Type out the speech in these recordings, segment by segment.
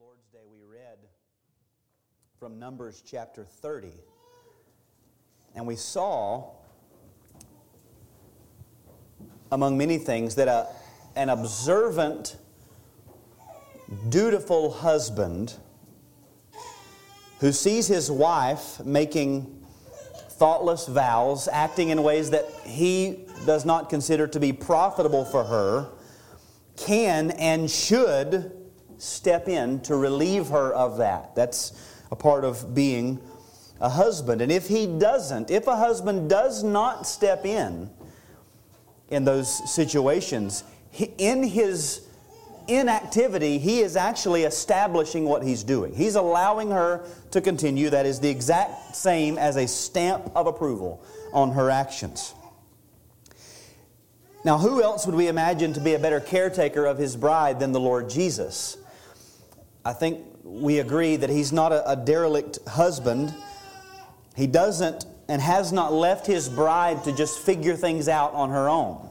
Lord's Day, we read from Numbers chapter 30. And we saw, among many things, that a, an observant, dutiful husband who sees his wife making thoughtless vows, acting in ways that he does not consider to be profitable for her, can and should step in to relieve her of that. That's a part of being a husband. And if he doesn't, if a husband does not step in in those situations, in his inactivity, he is actually establishing what he's doing. He's allowing her to continue. That is the exact same as a stamp of approval on her actions. Now, who else would we imagine to be a better caretaker of his bride than the Lord Jesus? I think we agree that he's not a, a derelict husband. He doesn't and has not left his bride to just figure things out on her own.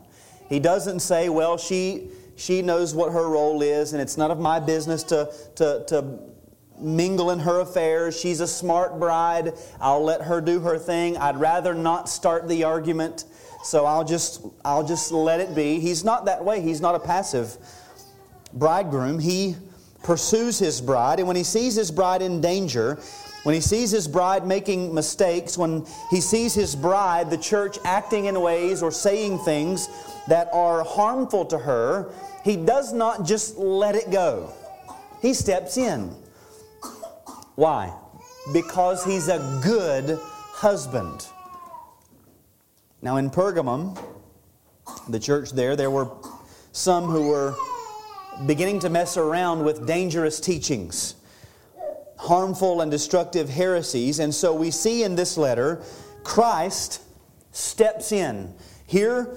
He doesn't say, well, she, she knows what her role is, and it's none of my business to, to, to mingle in her affairs. She's a smart bride. I'll let her do her thing. I'd rather not start the argument, so I'll just, I'll just let it be. He's not that way. He's not a passive bridegroom. He pursues his bride, and when he sees his bride in danger, when he sees his bride making mistakes, when he sees his bride, the church, acting in ways or saying things that are harmful to her, he does not just let it go. He steps in. Why? Because he's a good husband. Now, in Pergamum, the church there, there were some who were beginning to mess around with dangerous teachings, harmful and destructive heresies. And so we see in this letter, Christ steps in. Here,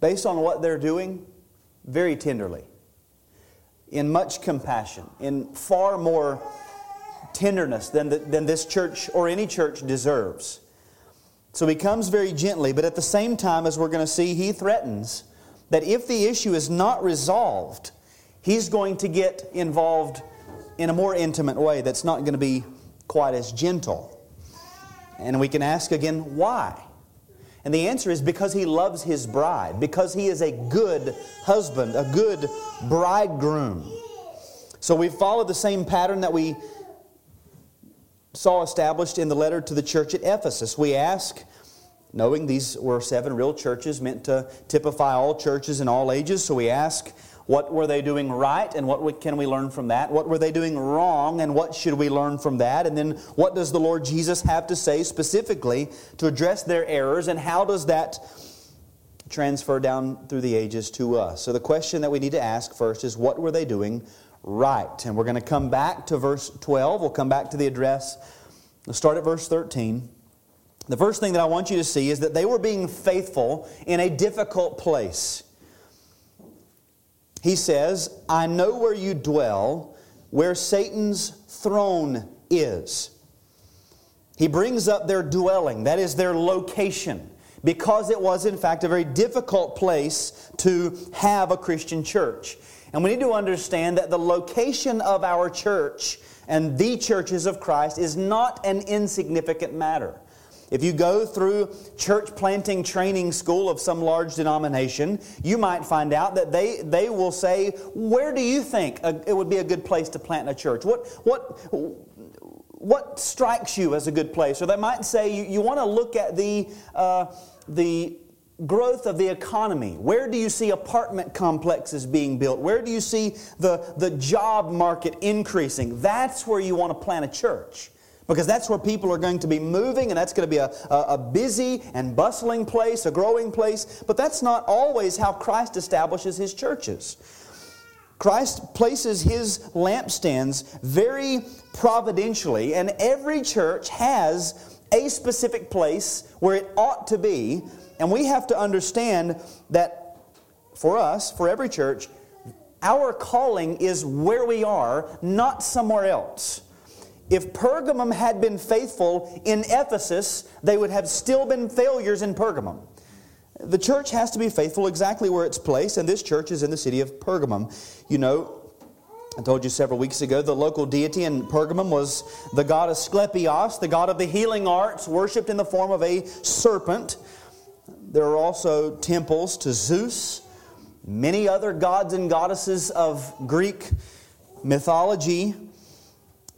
based on what they're doing, very tenderly, in much compassion, in far more tenderness than, the, than this church or any church deserves. So he comes very gently, but at the same time, as we're going to see, he threatens that if the issue is not resolved, he's going to get involved in a more intimate way that's not going to be quite as gentle. And we can ask again, why? And the answer is because he loves his bride, because he is a good husband, a good bridegroom. So we follow the same pattern that we saw established in the letter to the church at Ephesus. We ask, knowing these were seven real churches meant to typify all churches in all ages. So we ask, what were they doing right and what can we learn from that? What were they doing wrong and what should we learn from that? And then what does the Lord Jesus have to say specifically to address their errors and how does that transfer down through the ages to us? So the question that we need to ask first is what were they doing right? And we're going to come back to verse 12. We'll come back to the address. Let's start at verse 13. The first thing that I want you to see is that they were being faithful in a difficult place. He says, I know where you dwell, where Satan's throne is. He brings up their dwelling, that is their location, because it was, in fact, a very difficult place to have a Christian church. And we need to understand that the location of our church and the churches of Christ is not an insignificant matter. If you go through church planting training school of some large denomination, you might find out that they, they will say, Where do you think it would be a good place to plant a church? What, what, what strikes you as a good place? Or they might say, You, you want to look at the, uh, the growth of the economy. Where do you see apartment complexes being built? Where do you see the, the job market increasing? That's where you want to plant a church. Because that's where people are going to be moving, and that's going to be a, a, a, busy and bustling place, a growing place. But that's not always how Christ establishes his churches. Christ places his lampstands very providentially, and every church has a specific place where it ought to be. And we have to understand that for us, for every church, our calling is where we are, not somewhere else. If Pergamum had been faithful in Ephesus, they would have still been failures in Pergamum. the church has to be faithful exactly where it's placed, and this church is in the city of Pergamum. You know, I told you several weeks ago the local deity in Pergamum was the god Asclepios, the god of the healing arts, worshipped in the form of a serpent. There are also temples to Zeus, many other gods and goddesses of Greek mythology.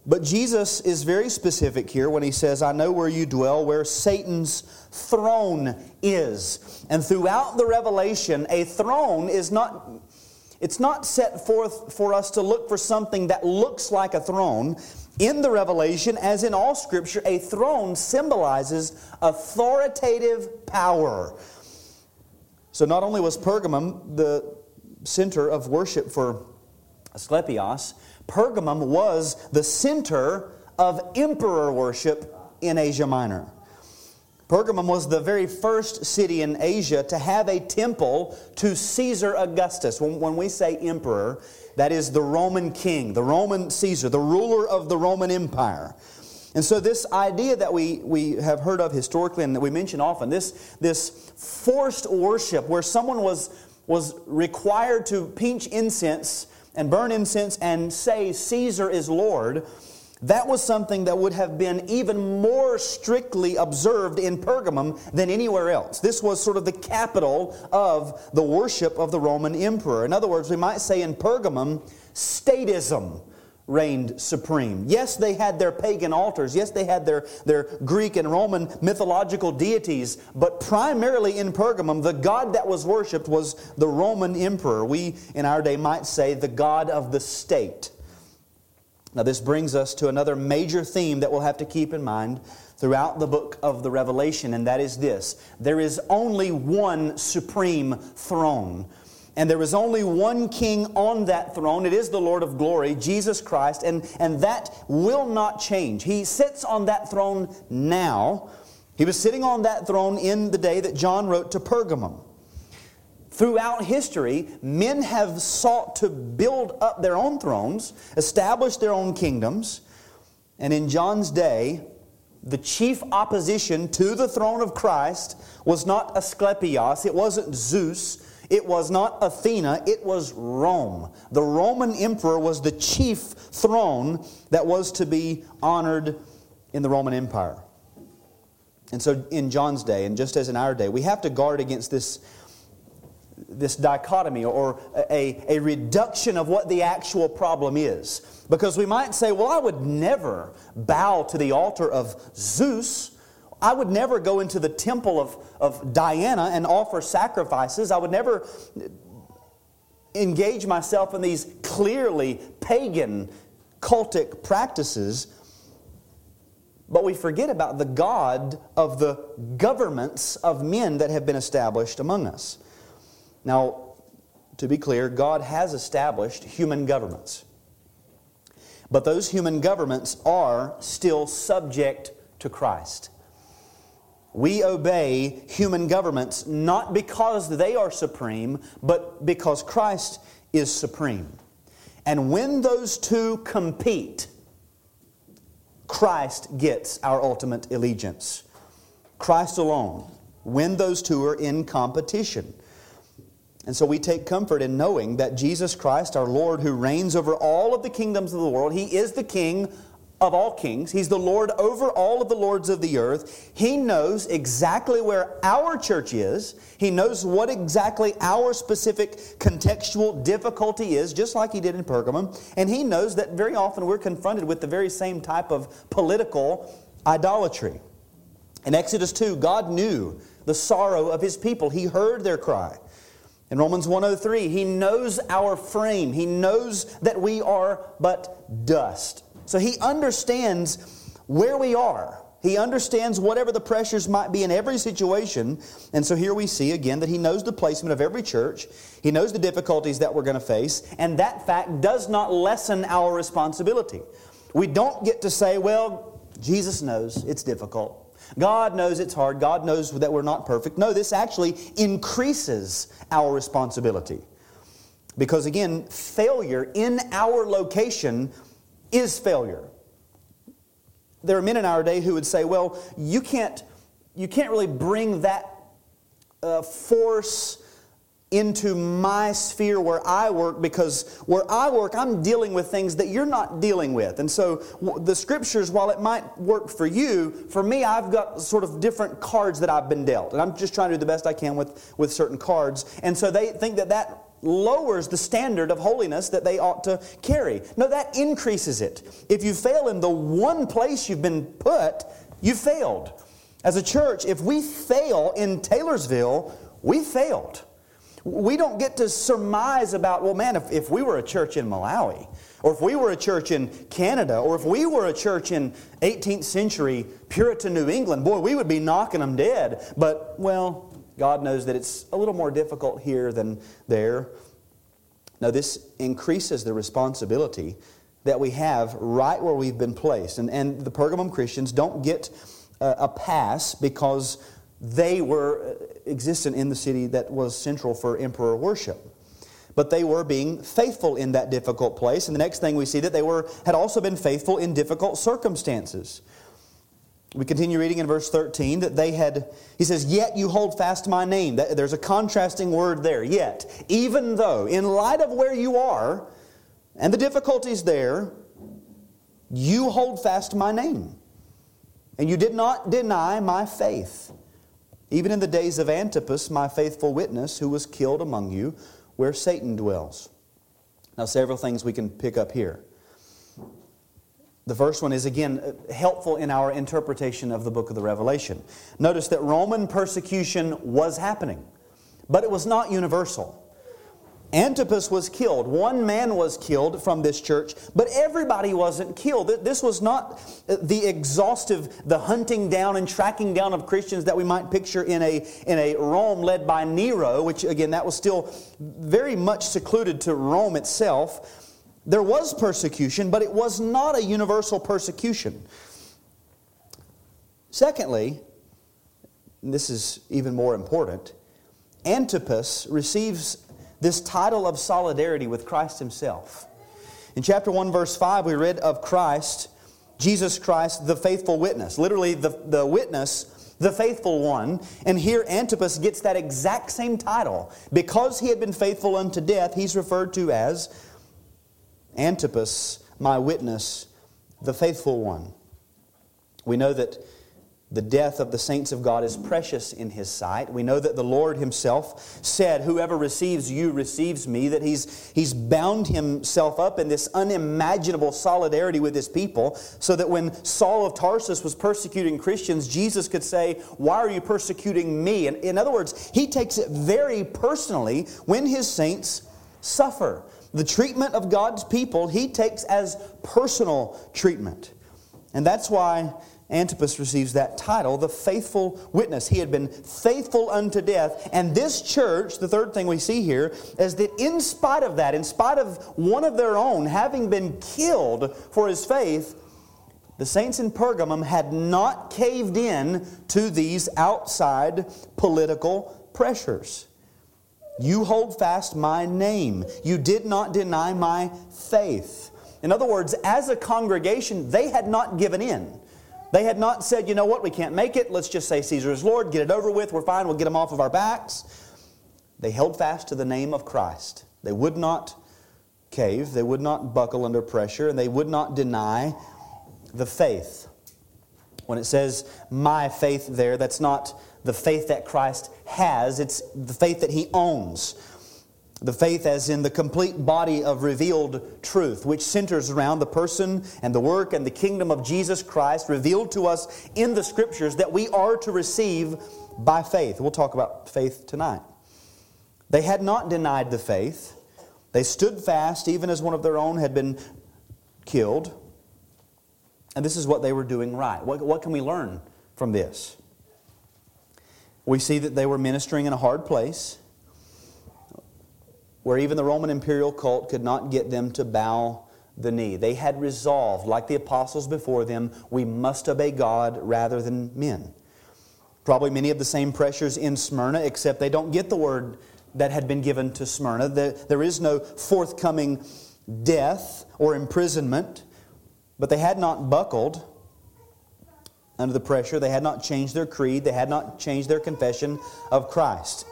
But Jesus is very specific here when he says, I know where you dwell, where Satan's throne is. And throughout the revelation, a throne is not. It's not set forth for us to look for something that looks like a throne. In the Revelation, as in all Scripture, a throne symbolizes authoritative power. So not only was Pergamum the center of worship for Asclepios, Pergamum was the center of emperor worship in Asia Minor. Pergamum was the very first city in Asia to have a temple to Caesar Augustus. When, when, we say emperor, that is the Roman king, the Roman Caesar, the ruler of the Roman Empire. And so, this idea that we, we have heard of historically and that we mention often, this, this forced worship where someone was, was required to pinch incense and burn incense and say, Caesar is Lord, that was something that would have been even more strictly observed in Pergamum than anywhere else. This was sort of the capital of the worship of the Roman emperor. In other words, we might say in Pergamum, statism reigned supreme. Yes, they had their pagan altars. Yes, they had their, their Greek and Roman mythological deities. But primarily in Pergamum, the God that was worshiped was the Roman emperor. We, in our day, might say the God of the state. Now, this brings us to another major theme that we'll have to keep in mind throughout the book of the Revelation, and that is this there is only one supreme throne. And there is only one king on that throne. It is the Lord of glory, Jesus Christ, and, and that will not change. He sits on that throne now. He was sitting on that throne in the day that John wrote to Pergamum. Throughout history, men have sought to build up their own thrones, establish their own kingdoms, and in John's day, the chief opposition to the throne of Christ was not Asclepios, it wasn't Zeus, it was not Athena, it was Rome. The Roman emperor was the chief throne that was to be honored in the Roman Empire. And so, in John's day, and just as in our day, we have to guard against this, this dichotomy or a, a reduction of what the actual problem is. Because we might say, well, I would never bow to the altar of Zeus I would never go into the temple of, of Diana and offer sacrifices. I would never engage myself in these clearly pagan cultic practices. But we forget about the God of the governments of men that have been established among us. Now, to be clear, God has established human governments. But those human governments are still subject to Christ. We obey human governments not because they are supreme, but because Christ is supreme. And when those two compete, Christ gets our ultimate allegiance. Christ alone, when those two are in competition. And so we take comfort in knowing that Jesus Christ, our Lord, who reigns over all of the kingdoms of the world, He is the King of all kings. He's the Lord over all of the lords of the earth. He knows exactly where our church is. He knows what exactly our specific contextual difficulty is, just like He did in Pergamum. And He knows that very often we're confronted with the very same type of political idolatry. In Exodus 2, God knew the sorrow of His people, He heard their cry. In Romans 103, He knows our frame. He knows that we are but dust. So he understands where we are. He understands whatever the pressures might be in every situation. And so here we see again that he knows the placement of every church. He knows the difficulties that we're going to face. And that fact does not lessen our responsibility. We don't get to say, well, Jesus knows it's difficult. God knows it's hard. God knows that we're not perfect. No, this actually increases our responsibility. Because again, failure in our location is failure. There are men in our day who would say, well, you can't, you can't really bring that uh, force into my sphere where I work because where I work, I'm dealing with things that you're not dealing with. And so the scriptures, while it might work for you, for me, I've got sort of different cards that I've been dealt. And I'm just trying to do the best I can with, with certain cards. And so they think that that lowers the standard of holiness that they ought to carry. No, that increases it. If you fail in the one place you've been put, you failed. As a church, if we fail in Taylorsville, we failed. We don't get to surmise about, well, man, if, if we were a church in Malawi, or if we were a church in Canada, or if we were a church in 18th century Puritan New England, boy, we would be knocking them dead. But, well, God knows that it's a little more difficult here than there. Now, this increases the responsibility that we have right where we've been placed. And, and the Pergamum Christians don't get a, a pass because they were uh, existent in the city that was central for emperor worship. But they were being faithful in that difficult place. And the next thing we see that they were, had also been faithful in difficult circumstances. We continue reading in verse 13 that they had, he says, Yet you hold fast my name. There's a contrasting word there, yet. Even though, in light of where you are and the difficulties there, you hold fast my name. And you did not deny my faith even in the days of Antipas, my faithful witness, who was killed among you, where Satan dwells. Now, several things we can pick up here. The first one is, again, helpful in our interpretation of the book of the Revelation. Notice that Roman persecution was happening, but it was not universal. Antipas was killed. One man was killed from this church, but everybody wasn't killed. This was not uh, the exhaustive, the hunting down and tracking down of Christians that we might picture in a, in a Rome led by Nero, which again, that was still very much secluded to Rome itself. There was persecution, but it was not a universal persecution. Secondly, this is even more important, Antipas receives this title of solidarity with Christ Himself. In chapter 1, verse 5, we read of Christ, Jesus Christ, the faithful witness. Literally, the, the witness, the faithful one. And here Antipas gets that exact same title. Because he had been faithful unto death, he's referred to as Antipas, my witness, the faithful one. We know that the death of the saints of God is precious in His sight. We know that the Lord Himself said, Whoever receives you receives me, that He's, he's bound Himself up in this unimaginable solidarity with His people, so that when Saul of Tarsus was persecuting Christians, Jesus could say, Why are you persecuting me? And in other words, He takes it very personally when His saints suffer. The treatment of God's people, He takes as personal treatment. And that's why Antipas receives that title, the faithful witness. He had been faithful unto death. And this church, the third thing we see here, is that in spite of that, in spite of one of their own having been killed for his faith, the saints in Pergamum had not caved in to these outside political pressures. You hold fast my name. You did not deny my faith. In other words, as a congregation, they had not given in. They had not said, you know what, we can't make it. Let's just say Caesar is Lord, get it over with, we're fine, we'll get him off of our backs. They held fast to the name of Christ. They would not cave, they would not buckle under pressure, and they would not deny the faith. When it says my faith there, that's not the faith that Christ has, it's the faith that he owns. The faith, as in the complete body of revealed truth, which centers around the person and the work and the kingdom of Jesus Christ revealed to us in the scriptures that we are to receive by faith. We'll talk about faith tonight. They had not denied the faith, they stood fast, even as one of their own had been killed. And this is what they were doing right. What, what can we learn from this? We see that they were ministering in a hard place where even the Roman imperial cult could not get them to bow the knee. They had resolved, like the apostles before them, we must obey God rather than men. Probably many of the same pressures in Smyrna, except they don't get the word that had been given to Smyrna. There is no forthcoming death or imprisonment, but they had not buckled. Under the pressure. They had not changed their creed, they had not changed their confession of Christ.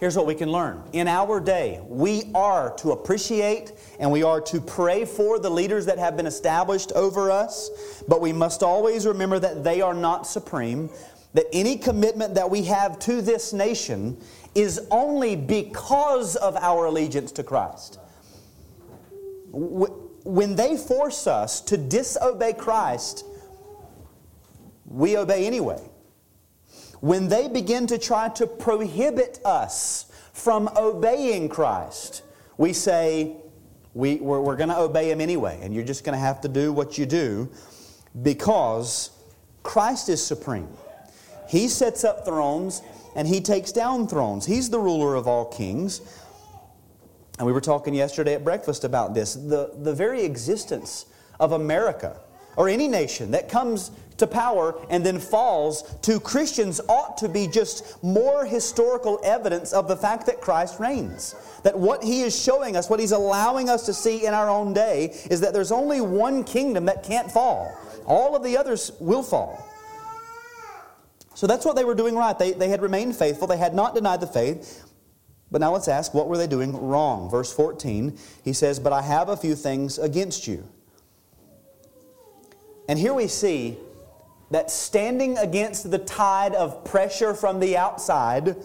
Here's what we can learn. In our day, we are to appreciate and we are to pray for the leaders that have been established over us, but we must always remember that they are not supreme, that any commitment that we have to this nation is only because of our allegiance to Christ. When they force us to disobey Christ, we obey anyway. When they begin to try to prohibit us from obeying Christ, we say, we, we're, we're going to obey Him anyway, and you're just going to have to do what you do because Christ is supreme. He sets up thrones and He takes down thrones. He's the ruler of all kings. And we were talking yesterday at breakfast about this. The, the very existence of America or any nation that comes to power and then falls to Christians ought to be just more historical evidence of the fact that Christ reigns. That what he is showing us, what he's allowing us to see in our own day, is that there's only one kingdom that can't fall. All of the others will fall. So that's what they were doing right. They, they had remained faithful, they had not denied the faith. But now let's ask, what were they doing wrong? Verse 14, he says, But I have a few things against you. And here we see that standing against the tide of pressure from the outside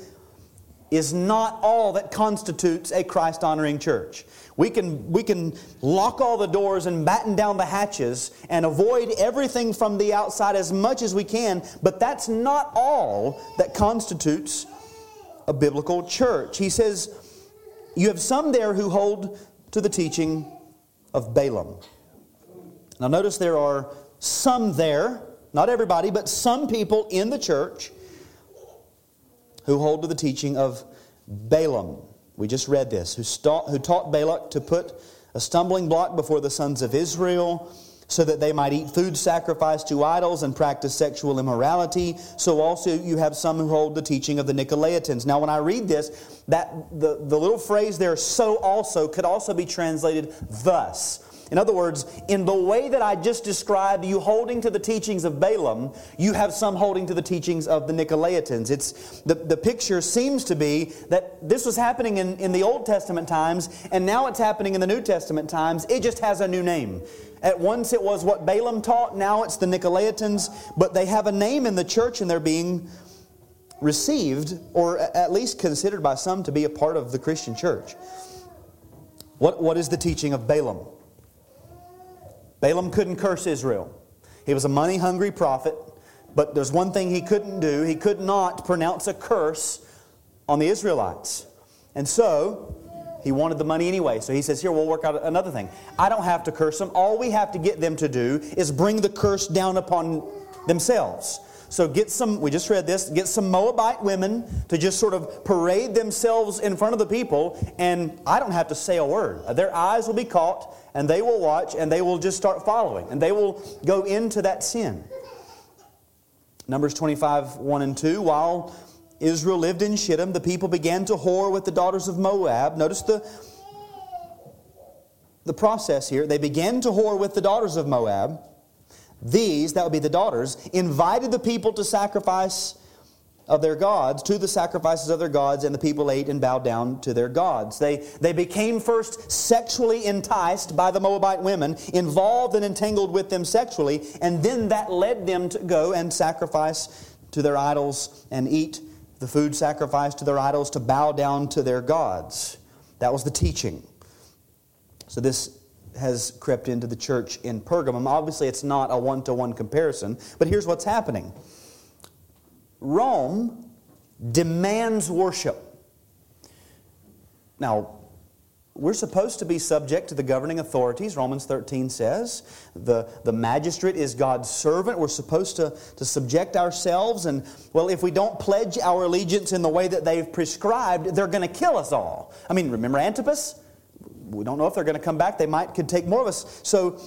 is not all that constitutes a Christ honoring church. We can, we can lock all the doors and batten down the hatches and avoid everything from the outside as much as we can, but that's not all that constitutes a biblical church. He says, You have some there who hold to the teaching of Balaam. Now, notice there are some there not everybody, but some people in the church who hold to the teaching of Balaam. We just read this, who, who taught Balak to put a stumbling block before the sons of Israel so that they might eat food sacrificed to idols and practice sexual immorality. So also you have some who hold the teaching of the Nicolaitans. Now, when I read this, that the, the little phrase there, so also, could also be translated thus. In other words, in the way that I just described you holding to the teachings of Balaam, you have some holding to the teachings of the Nicolaitans. It's, the, the picture seems to be that this was happening in, in the Old Testament times, and now it's happening in the New Testament times. It just has a new name. At once it was what Balaam taught, now it's the Nicolaitans, but they have a name in the church and they're being received, or at least considered by some to be a part of the Christian church. What, what is the teaching of Balaam? Balaam couldn't curse Israel. He was a money hungry prophet, but there's one thing he couldn't do. He could not pronounce a curse on the Israelites. And so, he wanted the money anyway. So he says, Here, we'll work out another thing. I don't have to curse them. All we have to get them to do is bring the curse down upon themselves. So get some, we just read this, get some Moabite women to just sort of parade themselves in front of the people, and I don't have to say a word. Their eyes will be caught, and they will watch, and they will just start following, and they will go into that sin. Numbers 25, 1 and 2. While Israel lived in Shittim, the people began to whore with the daughters of Moab. Notice the, the process here. They began to whore with the daughters of Moab. These, that would be the daughters, invited the people to sacrifice of their gods, to the sacrifices of their gods, and the people ate and bowed down to their gods. They, they became first sexually enticed by the Moabite women, involved and entangled with them sexually, and then that led them to go and sacrifice to their idols and eat the food sacrificed to their idols to bow down to their gods. That was the teaching. So this has crept into the church in Pergamum. Obviously, it's not a one to one comparison, but here's what's happening Rome demands worship. Now, we're supposed to be subject to the governing authorities, Romans 13 says. The, the magistrate is God's servant. We're supposed to, to subject ourselves. And, well, if we don't pledge our allegiance in the way that they've prescribed, they're going to kill us all. I mean, remember Antipas? we don't know if they're going to come back. They might could take more of us. So,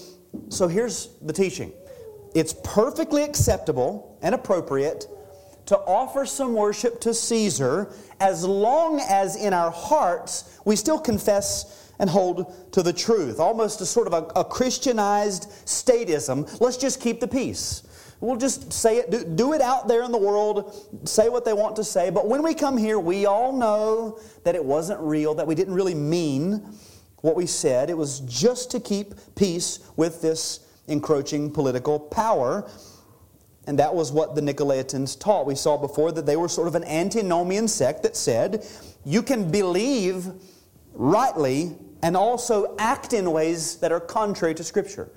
so here's the teaching. It's perfectly acceptable and appropriate to offer some worship to Caesar as long as in our hearts we still confess and hold to the truth. Almost a sort of a, a Christianized statism. Let's just keep the peace. We'll just say it, do, do, it out there in the world, say what they want to say. But when we come here, we all know that it wasn't real, that we didn't really mean what we said. It was just to keep peace with this encroaching political power. And that was what the Nicolaitans taught. We saw before that they were sort of an antinomian sect that said you can believe rightly and also act in ways that are contrary to Scripture.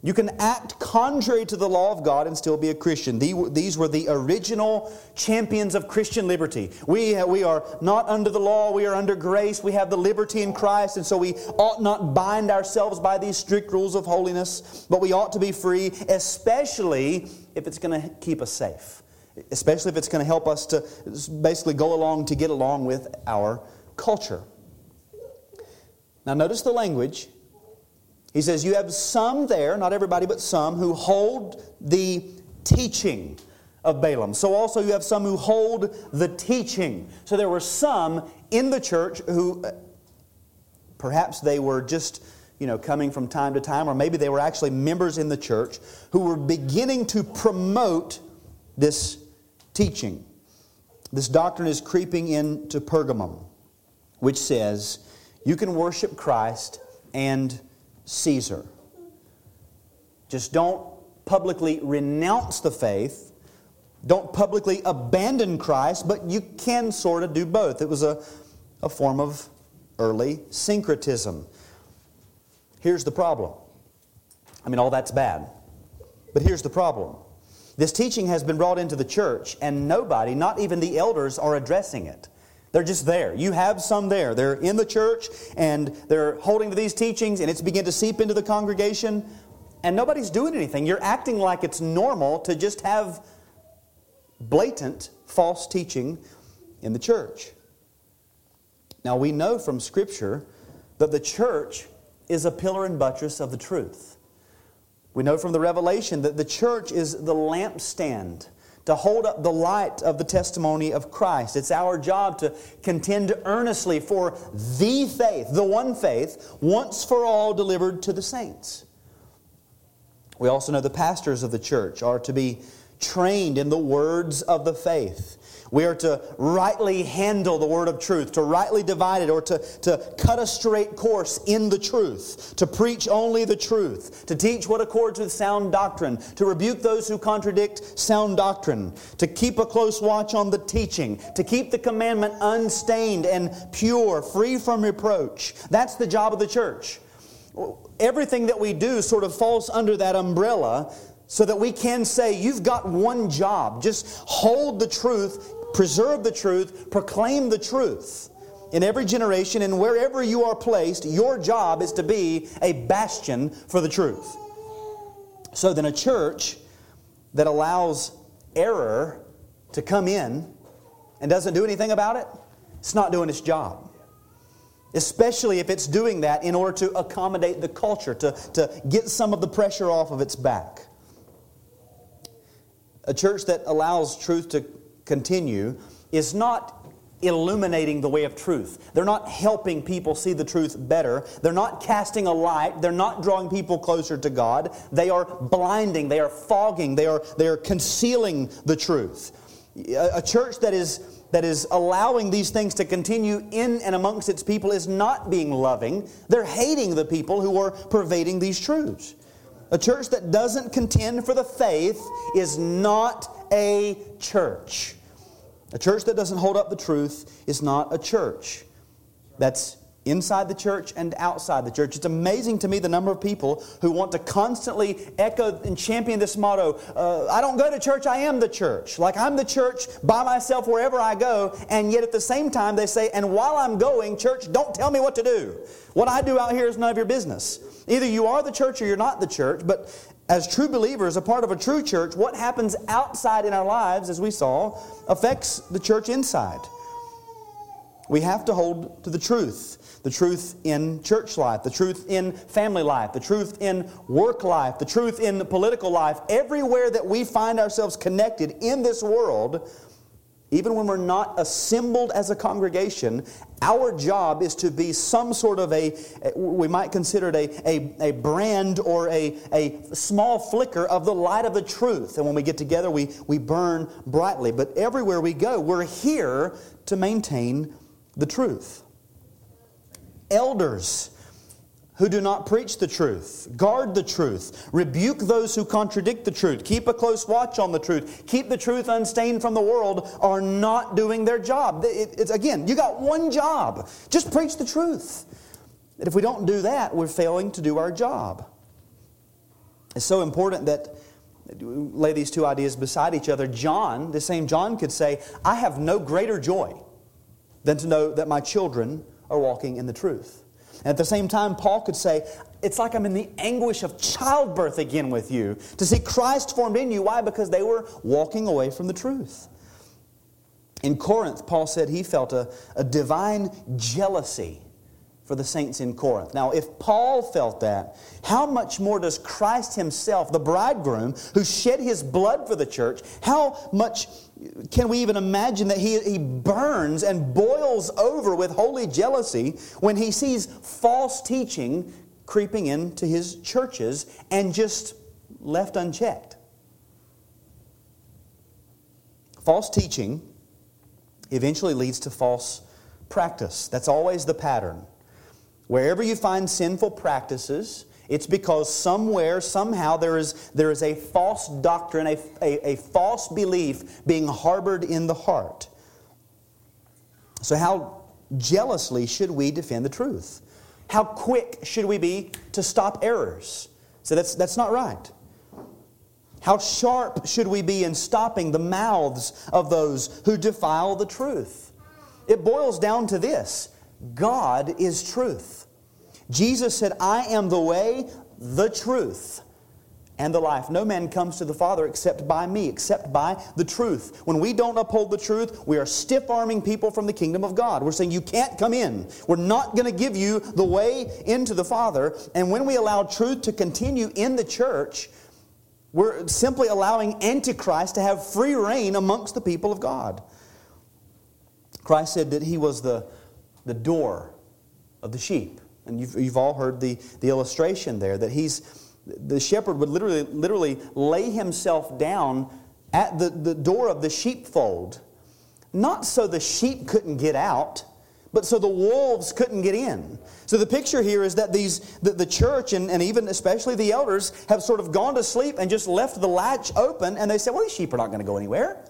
You can act contrary to the law of God and still be a Christian. These were the original champions of Christian liberty. We, we are not under the law, we are under grace, we have the liberty in Christ, and so we ought not bind ourselves by these strict rules of holiness, but we ought to be free, especially if it's going to keep us safe, especially if it's going to help us to basically go along to get along with our culture. Now, notice the language he says, You have some there, not everybody, but some, who hold the teaching of Balaam. So also you have some who hold the teaching. So there were some in the church who uh, perhaps they were just you know coming from time to time or maybe they were actually members in the church who were beginning to promote this teaching. This doctrine is creeping into Pergamum, which says you can worship Christ and Caesar. Just don't publicly renounce the faith. Don't publicly abandon Christ, but you can sort of do both. It was a, a form of early syncretism. Here's the problem. I mean, all that's bad. But here's the problem. This teaching has been brought into the church, and nobody, not even the elders, are addressing it. They're just there. You have some there. They're in the church and they're holding to these teachings and it's beginning to seep into the congregation and nobody's doing anything. You're acting like it's normal to just have blatant false teaching in the church. Now we know from Scripture that the church is a pillar and buttress of the truth. We know from the Revelation that the church is the lampstand to hold up the light of the testimony of Christ. It's our job to contend earnestly for the faith, the one faith, once for all delivered to the saints. We also know the pastors of the church are to be trained in the words of the faith. We are to rightly handle the word of truth, to rightly divide it, or to, to cut a straight course in the truth, to preach only the truth, to teach what accords with sound doctrine, to rebuke those who contradict sound doctrine, to keep a close watch on the teaching, to keep the commandment unstained and pure, free from reproach. That's the job of the church. Everything that we do sort of falls under that umbrella so that we can say, You've got one job. Just hold the truth, preserve the truth, proclaim the truth. In every generation and wherever you are placed, your job is to be a bastion for the truth. So then, a church that allows error to come in and doesn't do anything about it, it's not doing its job. Especially if it's doing that in order to accommodate the culture, to, to get some of the pressure off of its back. A church that allows truth to continue is not illuminating the way of truth. They're not helping people see the truth better. They're not casting a light. They're not drawing people closer to God. They are blinding. They are fogging. They are, they are concealing the truth. A, a church that is that is allowing these things to continue in and amongst its people is not being loving. They're hating the people who are pervading these truths. A church that doesn't contend for the faith is not a church. A church that doesn't hold up the truth is not a church. That's inside the church and outside the church. It's amazing to me the number of people who want to constantly echo and champion this motto uh, I don't go to church, I am the church. Like I'm the church by myself wherever I go, and yet at the same time they say, and while I'm going, church, don't tell me what to do. What I do out here is none of your business. Either you are the church or you're not the church, but as true believers, a part of a true church, what happens outside in our lives, as we saw, affects the church inside. We have to hold to the truth. The truth in church life, the truth in family life, the truth in work life, the truth in political life. Everywhere that we find ourselves connected in this world, even when we're not assembled as a congregation, our job is to be some sort of a, we might consider it a, a, a brand or a, a small flicker of the light of the truth. And when we get together, we, we burn brightly. But everywhere we go, we're here to maintain the truth. Elders who do not preach the truth. Guard the truth. Rebuke those who contradict the truth. Keep a close watch on the truth. Keep the truth unstained from the world are not doing their job. it's, again, you got one job. Just preach the truth. And if we don't do that, we're failing to do our job. It's so important that lay these two ideas beside each other. John, the same John could say, I have no greater joy than to know that my children are walking in the truth. At the same time, Paul could say, It's like I'm in the anguish of childbirth again with you to see Christ formed in you. Why? Because they were walking away from the truth. In Corinth, Paul said he felt a, a divine jealousy for the saints in Corinth. Now, if Paul felt that, how much more does Christ himself, the bridegroom who shed his blood for the church, how much can we even imagine that he, he burns and boils over with holy jealousy when he sees false teaching creeping into his churches and just left unchecked? False teaching eventually leads to false practice. That's always the pattern. Wherever you find sinful practices, it's because somewhere, somehow, there is, there is a false doctrine, a, a, a false belief being harbored in the heart. So, how jealously should we defend the truth? How quick should we be to stop errors? So, that's, that's not right. How sharp should we be in stopping the mouths of those who defile the truth? It boils down to this God is truth. Jesus said, I am the way, the truth, and the life. No man comes to the Father except by me, except by the truth. When we don't uphold the truth, we are stiff arming people from the kingdom of God. We're saying, You can't come in. We're not going to give you the way into the Father. And when we allow truth to continue in the church, we're simply allowing Antichrist to have free reign amongst the people of God. Christ said that He was the, the door of the sheep. And you've, you've all heard the, the illustration there that he's, the shepherd would literally, literally lay himself down at the, the door of the sheepfold, not so the sheep couldn't get out, but so the wolves couldn't get in. So the picture here is that these the, the church and, and even especially the elders have sort of gone to sleep and just left the latch open and they say, well, these sheep are not going to go anywhere.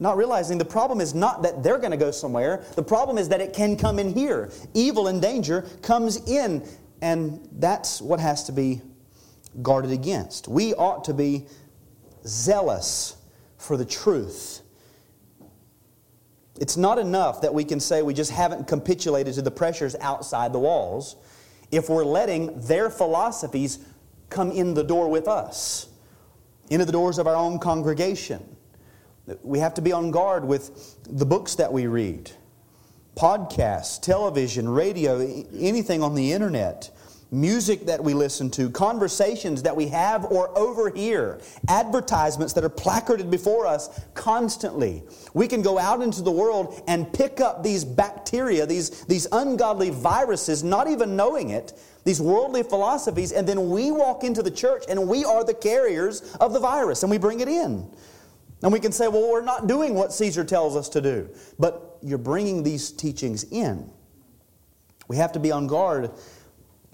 Not realizing the problem is not that they're going to go somewhere, the problem is that it can come in here. Evil and danger comes in, and that's what has to be guarded against. We ought to be zealous for the truth. It's not enough that we can say we just haven't capitulated to the pressures outside the walls if we're letting their philosophies come in the door with us, into the doors of our own congregation. We have to be on guard with the books that we read, podcasts, television, radio, anything on the internet, music that we listen to, conversations that we have or overhear, advertisements that are placarded before us constantly. We can go out into the world and pick up these bacteria, these, these ungodly viruses, not even knowing it, these worldly philosophies, and then we walk into the church and we are the carriers of the virus and we bring it in. And we can say, well, we're not doing what Caesar tells us to do. But you're bringing these teachings in. We have to be on guard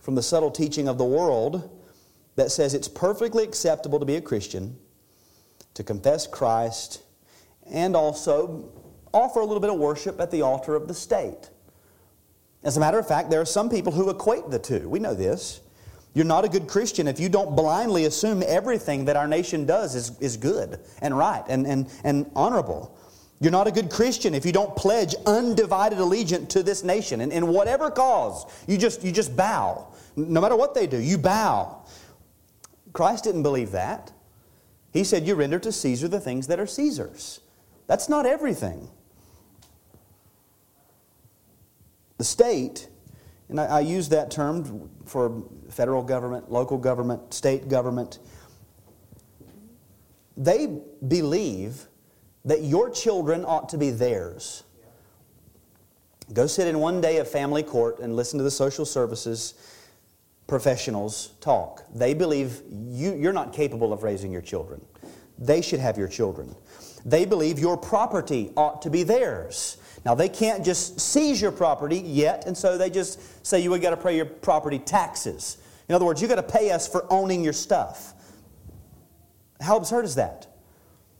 from the subtle teaching of the world that says it's perfectly acceptable to be a Christian, to confess Christ, and also offer a little bit of worship at the altar of the state. As a matter of fact, there are some people who equate the two. We know this. You're not a good Christian if you don't blindly assume everything that our nation does is, is good and right and, and, and honorable. You're not a good Christian if you don't pledge undivided allegiance to this nation. And in whatever cause, you just, you just bow. No matter what they do, you bow. Christ didn't believe that. He said, You render to Caesar the things that are Caesar's. That's not everything. The state and I, I use that term for federal government, local government, state government. They believe that your children ought to be theirs. Go sit in one day of family court and listen to the social services professionals talk. They believe you, you're not capable of raising your children. They should have your children. They believe your property ought to be theirs. Now, they can't just seize your property yet, and so they just say you got to pay your property taxes. In other words, you got to pay us for owning your stuff. How absurd is that?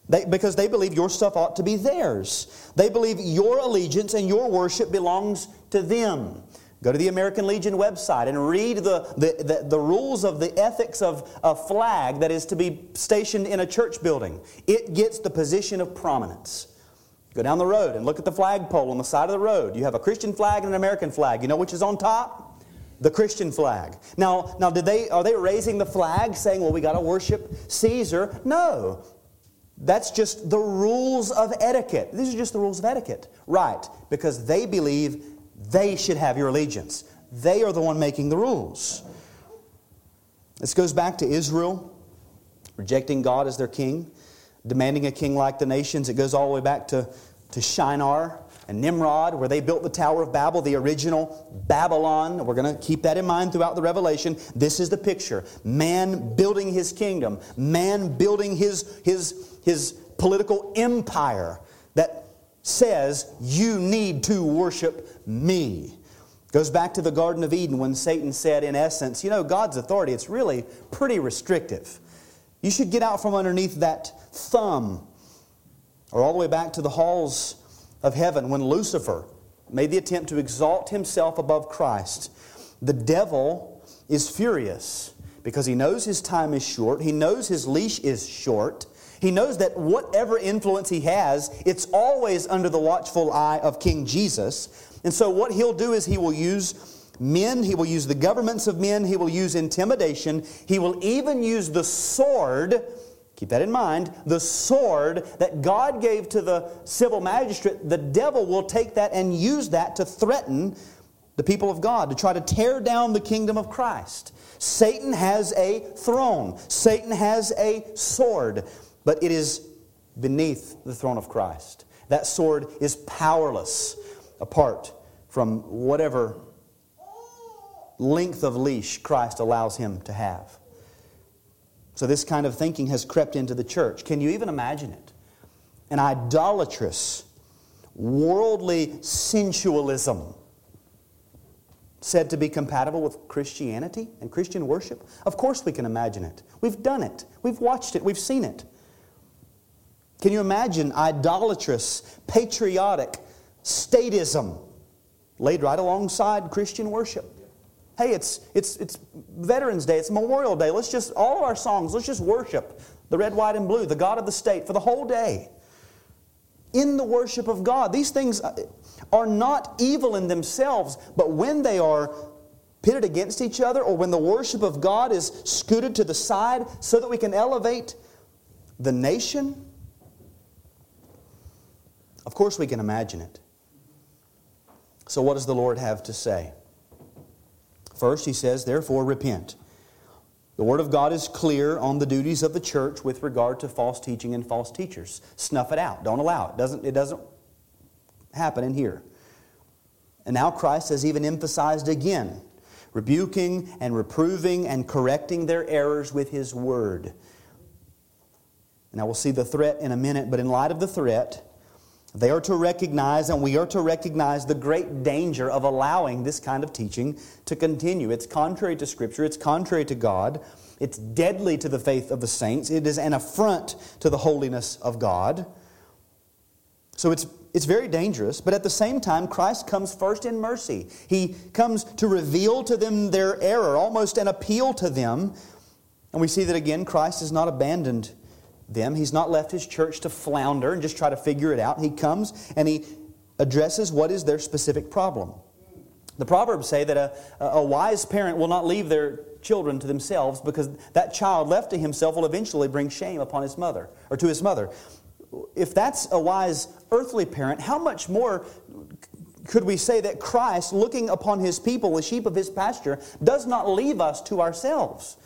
They, because they believe your stuff ought to be theirs. They believe your allegiance and your worship belongs to them. Go to the American Legion website and read the, the, the, the, rules of the ethics of a flag that is to be stationed in a church building. It gets the position of prominence. Go down the road and look at the flagpole on the side of the road. You have a Christian flag and an American flag. You know which is on top? The Christian flag. Now, now did they, are they raising the flag saying, well, we got to worship Caesar? No. That's just the rules of etiquette. These are just the rules of etiquette. Right, because they believe they should have your allegiance. They are the one making the rules. This goes back to Israel rejecting God as their king, demanding a king like the nations. It goes all the way back to, to Shinar and Nimrod, where they built the Tower of Babel, the original Babylon. We're going to keep that in mind throughout the Revelation. This is the picture man building his kingdom, man building his, his, his political empire that says you need to worship me. Goes back to the Garden of Eden when Satan said, in essence, you know, God's authority, it's really pretty restrictive. You should get out from underneath that thumb. Or all the way back to the halls of heaven when Lucifer made the attempt to exalt himself above Christ. The devil is furious because he knows his time is short, he knows his leash is short, he knows that whatever influence he has, it's always under the watchful eye of King Jesus. And so, what he'll do is he will use men, he will use the governments of men, he will use intimidation, he will even use the sword. Keep that in mind. The sword that God gave to the civil magistrate, the devil will take that and use that to threaten the people of God, to try to tear down the kingdom of Christ. Satan has a throne, Satan has a sword but it is beneath the throne of Christ. That sword is powerless apart from whatever length of leash Christ allows him to have. So, this kind of thinking has crept into the church. Can you even imagine it? An idolatrous, worldly sensualism said to be compatible with Christianity and Christian worship? Of course, we can imagine it. We've done it, we've watched it, we've seen it. Can you imagine idolatrous, patriotic statism laid right alongside Christian worship? Hey, it's, it's, it's Veterans Day, it's Memorial Day. Let's just, all of our songs, let's just worship the red, white, and blue, the God of the state, for the whole day. In the worship of God. These things uh, are not evil in themselves, but when they are pitted against each other or when the worship of God is scooted to the side so that we can elevate the nation, of course, we can imagine it. So, what does the Lord have to say? First, he says, Therefore, repent. The Word of God is clear on the duties of the church with regard to false teaching and false teachers. Snuff it out. Don't allow it. Doesn't, it doesn't happen in here. And now Christ has even emphasized again rebuking and reproving and correcting their errors with His Word. And I will see the threat in a minute, but in light of the threat, they are to recognize, and we are to recognize, the great danger of allowing this kind of teaching to continue. It's contrary to Scripture, it's contrary to God, it's deadly to the faith of the saints, it is an affront to the holiness of God. So it's, it's very dangerous, but at the same time, Christ comes first in mercy. He comes to reveal to them their error, almost an appeal to them. And we see that again, Christ is not abandoned them. He's not left his church to flounder and just try to figure it out. He comes and he addresses what is their specific problem. The Proverbs say that a, a wise parent will not leave their children to themselves because that child left to himself will eventually bring shame upon his mother or to his mother. If that's a wise earthly parent, how much more could we say that Christ, looking upon his people, the sheep of his pasture, does not leave us to ourselves?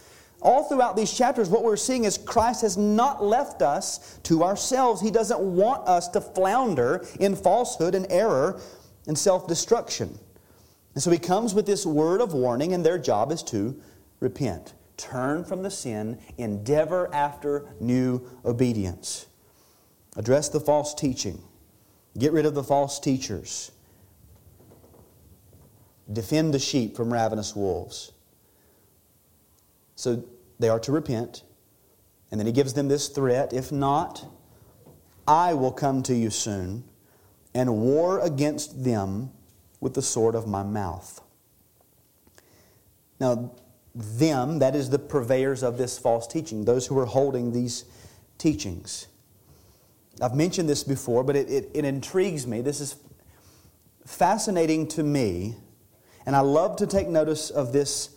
All throughout these chapters, what we're seeing is Christ has not left us to ourselves. He doesn't want us to flounder in falsehood and error and self destruction. And so he comes with this word of warning, and their job is to repent, turn from the sin, endeavor after new obedience, address the false teaching, get rid of the false teachers, defend the sheep from ravenous wolves. So they are to repent. And then he gives them this threat if not, I will come to you soon and war against them with the sword of my mouth. Now, them, that is the purveyors of this false teaching, those who are holding these teachings. I've mentioned this before, but it, it, it intrigues me. This is fascinating to me, and I love to take notice of this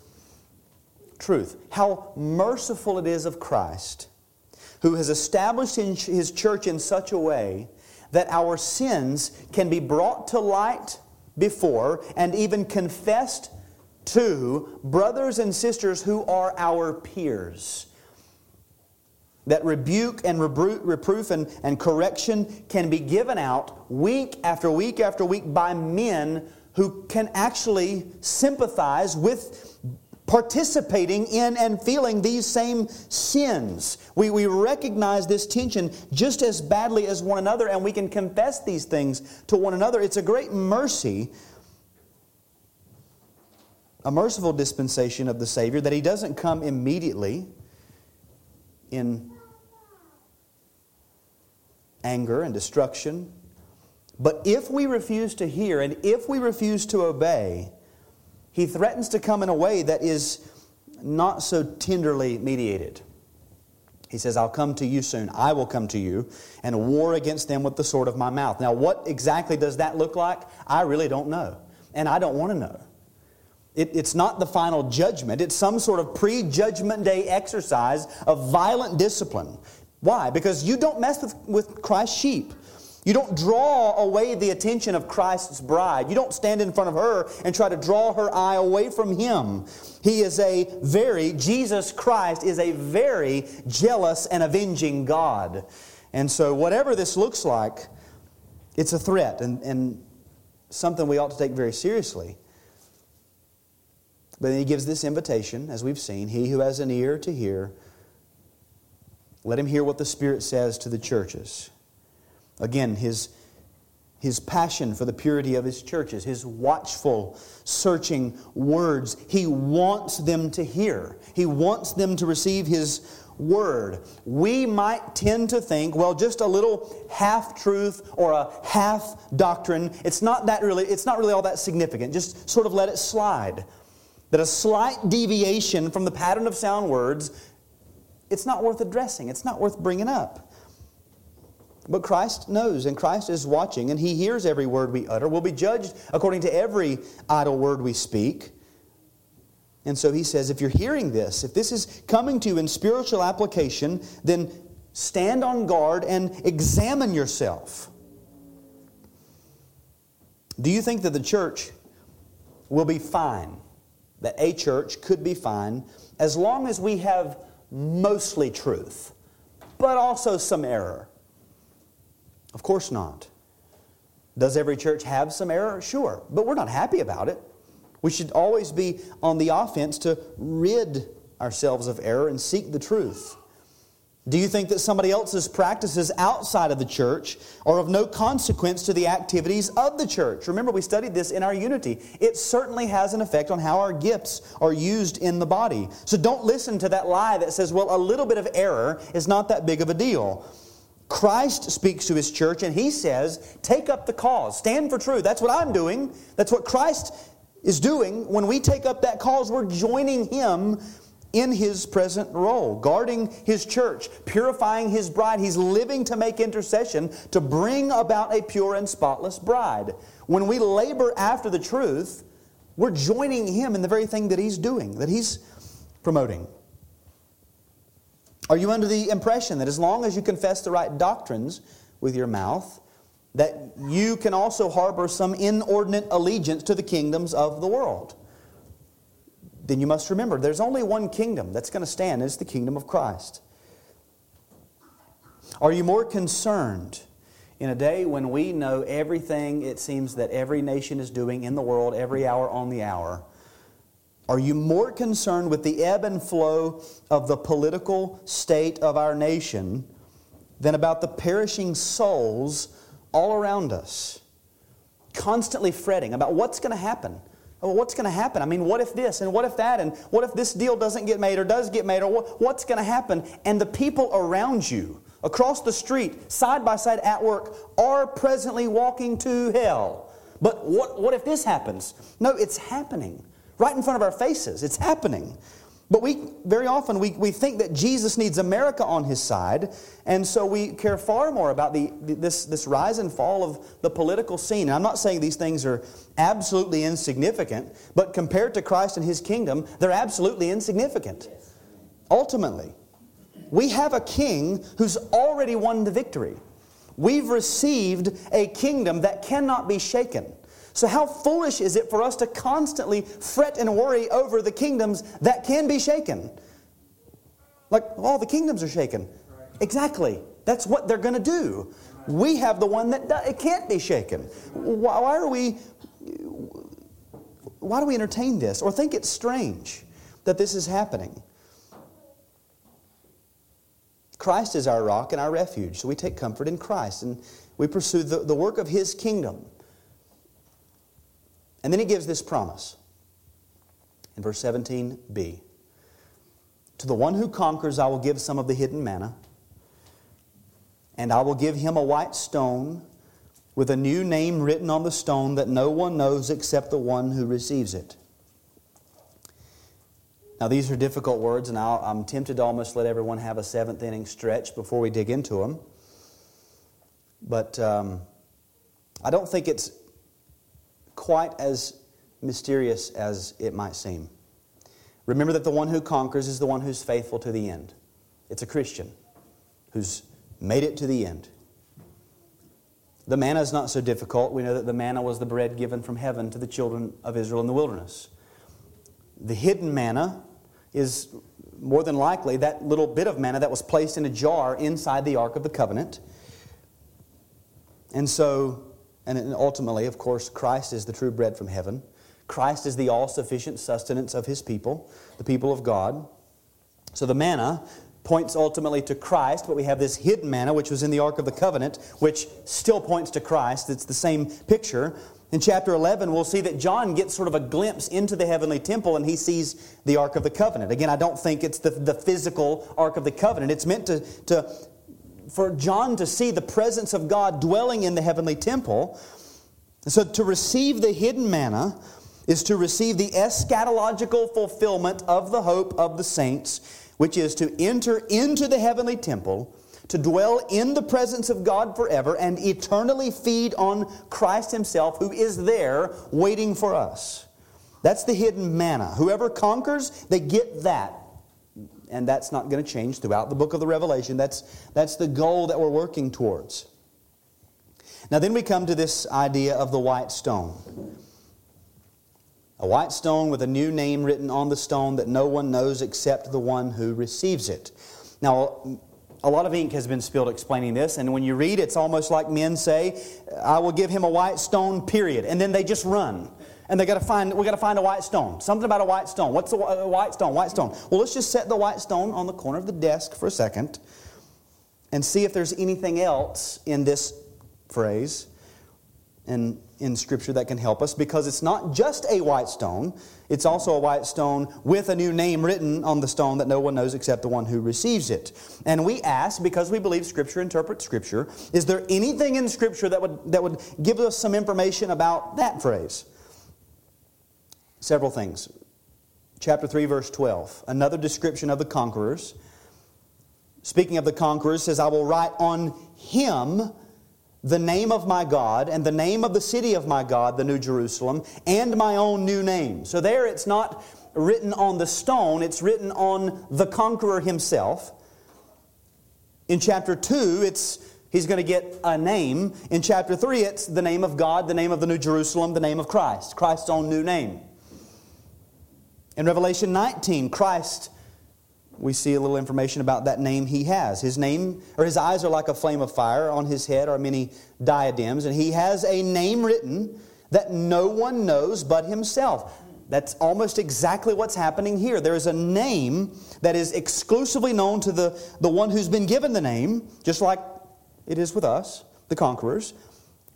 truth. How merciful it is of Christ, who has established his church in such a way that our sins can be brought to light before and even confessed to brothers and sisters who are our peers. That rebuke and reproof and, and correction can be given out week after week after week by men who can actually sympathize with participating in and feeling these same sins. We, we recognize this tension just as badly as one another, and we can confess these things to one another. It's a great mercy, a merciful dispensation of the Savior that He doesn't come immediately in anger and destruction. But if we refuse to hear and if we refuse to obey, he threatens to come in a way that is not so tenderly mediated. He says, I'll come to you soon. I will come to you and war against them with the sword of my mouth. Now, what exactly does that look like? I really don't know. And I don't want to know. It, it's not the final judgment, it's some sort of pre judgment day exercise of violent discipline. Why? Because you don't mess with, with Christ's sheep. You don't draw away the attention of Christ's bride. You don't stand in front of her and try to draw her eye away from him. He is a very, Jesus Christ is a very jealous and avenging God. And so, whatever this looks like, it's a threat and, and something we ought to take very seriously. But then he gives this invitation, as we've seen He who has an ear to hear, let him hear what the Spirit says to the churches. Again, his, his passion for the purity of his churches, his watchful, searching words. He wants them to hear, he wants them to receive his word. We might tend to think, well, just a little half truth or a half doctrine, it's not that really, it's not really all that significant. Just sort of let it slide. That a slight deviation from the pattern of sound words, it's not worth addressing, it's not worth bringing up. But Christ knows, and Christ is watching, and He hears every word we utter. We'll be judged according to every idle word we speak. And so He says, if you're hearing this, if this is coming to you in spiritual application, then stand on guard and examine yourself. Do you think that the church will be fine? That a church could be fine as long as we have mostly truth, but also some error? Of course not. Does every church have some error? Sure, but we're not happy about it. We should always be on the offense to rid ourselves of error and seek the truth. Do you think that somebody else's practices outside of the church are of no consequence to the activities of the church? Remember, we studied this in our unity. It certainly has an effect on how our gifts are used in the body. So don't listen to that lie that says, well, a little bit of error is not that big of a deal. Christ speaks to his church and he says, Take up the cause, stand for truth. That's what I'm doing. That's what Christ is doing. When we take up that cause, we're joining him in his present role, guarding his church, purifying his bride. He's living to make intercession to bring about a pure and spotless bride. When we labor after the truth, we're joining him in the very thing that he's doing, that he's promoting. Are you under the impression that as long as you confess the right doctrines with your mouth, that you can also harbor some inordinate allegiance to the kingdoms of the world? then you must remember there's only one kingdom that's going to stand, and it's the kingdom of Christ. Are you more concerned in a day when we know everything it seems that every nation is doing in the world, every hour on the hour? Are you more concerned with the ebb and flow of the political state of our nation than about the perishing souls all around us? Constantly fretting about what's going to happen. Well, what's going to happen? I mean, what if this and what if that and what if this deal doesn't get made or does get made or what's going to happen? And the people around you, across the street, side by side at work, are presently walking to hell. But what, what if this happens? No, it's happening right in front of our faces. It's happening. But we very often we, we think that Jesus needs America on his side, and so we care far more about the, this, this rise and fall of the political scene. And I'm not saying these things are absolutely insignificant, but compared to Christ and his kingdom, they're absolutely insignificant. Ultimately, we have a king who's already won the victory. We've received a kingdom that cannot be shaken. So, how foolish is it for us to constantly fret and worry over the kingdoms that can be shaken? Like, all the kingdoms are shaken. Exactly. That's what they're going to do. We have the one that it can't be shaken. Why, why are we? Why do we entertain this or think it's strange that this is happening? Christ is our rock and our refuge, so we take comfort in Christ and we pursue the, the work of His kingdom. And then he gives this promise in verse 17b To the one who conquers, I will give some of the hidden manna, and I will give him a white stone with a new name written on the stone that no one knows except the one who receives it. Now, these are difficult words, and i am tempted to almost let everyone have a seventh inning stretch before we dig into them. But um, I don't think it's quite as mysterious as it might seem. Remember that the one who conquers is the one who's faithful to the end. It's a Christian who's made it to the end. The manna is not so difficult. We know that the manna was the bread given from heaven to the children of Israel in the wilderness. The hidden manna is more than likely that little bit of manna that was placed in a jar inside the Ark of the Covenant. And so and ultimately, of course, Christ is the true bread from heaven. Christ is the all sufficient sustenance of his people, the people of God. So the manna points ultimately to Christ, but we have this hidden manna, which was in the Ark of the Covenant, which still points to Christ. It's the same picture. In chapter 11, we'll see that John gets sort of a glimpse into the heavenly temple and he sees the Ark of the Covenant. Again, I don't think it's the, the physical Ark of the Covenant. It's meant to, to for John to see the presence of God dwelling in the heavenly temple. So to receive the hidden manna is to receive the eschatological fulfillment of the hope of the saints, which is to enter into the heavenly temple, to dwell in the presence of God forever, and eternally feed on Christ Himself, who is there waiting for us. That's the hidden manna. Whoever conquers, they get that and that's not going to change throughout the book of the Revelation. That's, that's the goal that we're working towards. Now, then we come to this idea of the white stone. A white stone with a new name written on the stone that no one knows except the one who receives it. Now, a lot of ink has been spilled explaining this, and when you read, it's almost like men say, I will give him a white stone, period. And then they just run and they got to find we got to find a white stone. Something about a white stone. What's a white stone? White stone. Well let's just set the white stone on the corner of the desk for a second and see if there's anything else in this phrase and in scripture that can help us because it's not just a white stone. It's also a white stone with a new name written on the stone that no one knows except the one who receives it. And we ask because we believe scripture interprets scripture is there anything in scripture that would that would give us some information about that phrase Several things. Chapter 3, verse 12. Another description of the conquerors. Speaking of the conquerors, says, I will write on him the name of my God and the name of the city of my God, the New Jerusalem, and my own new name. So there it's not written on the stone, it's written on the conqueror himself. In chapter 2, it's he's going to get a name. In chapter 3, it's the name of God, the name of the New Jerusalem, the name of Christ, Christ's own new name. In Revelation 19, Christ, we see a little information about that name he has. His name, or his eyes are like a flame of fire. On his head are many diadems, and he has a name written that no one knows but himself. That's almost exactly what's happening here. There is a name that is exclusively known to the, the one who's been given the name, just like it is with us, the conquerors.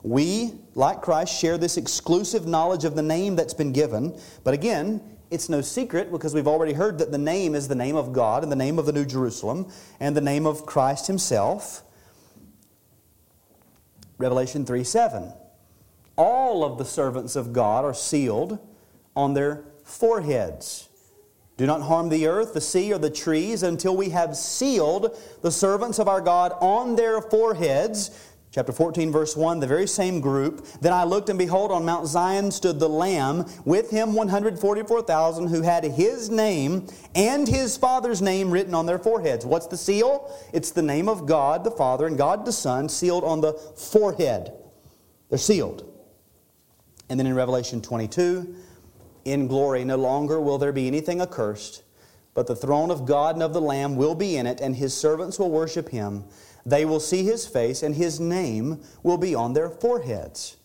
We, like Christ, share this exclusive knowledge of the name that's been given. But again, it's no secret because we've already heard that the name is the name of God and the name of the New Jerusalem and the name of Christ Himself. Revelation 3 7. All of the servants of God are sealed on their foreheads. Do not harm the earth, the sea, or the trees until we have sealed the servants of our God on their foreheads. Chapter 14, verse 1, the very same group. Then I looked, and behold, on Mount Zion stood the Lamb, with him 144,000 who had his name and his Father's name written on their foreheads. What's the seal? It's the name of God the Father and God the Son sealed on the forehead. They're sealed. And then in Revelation 22, in glory. No longer will there be anything accursed, but the throne of God and of the Lamb will be in it, and his servants will worship him. They will see his face, and his name will be on their foreheads.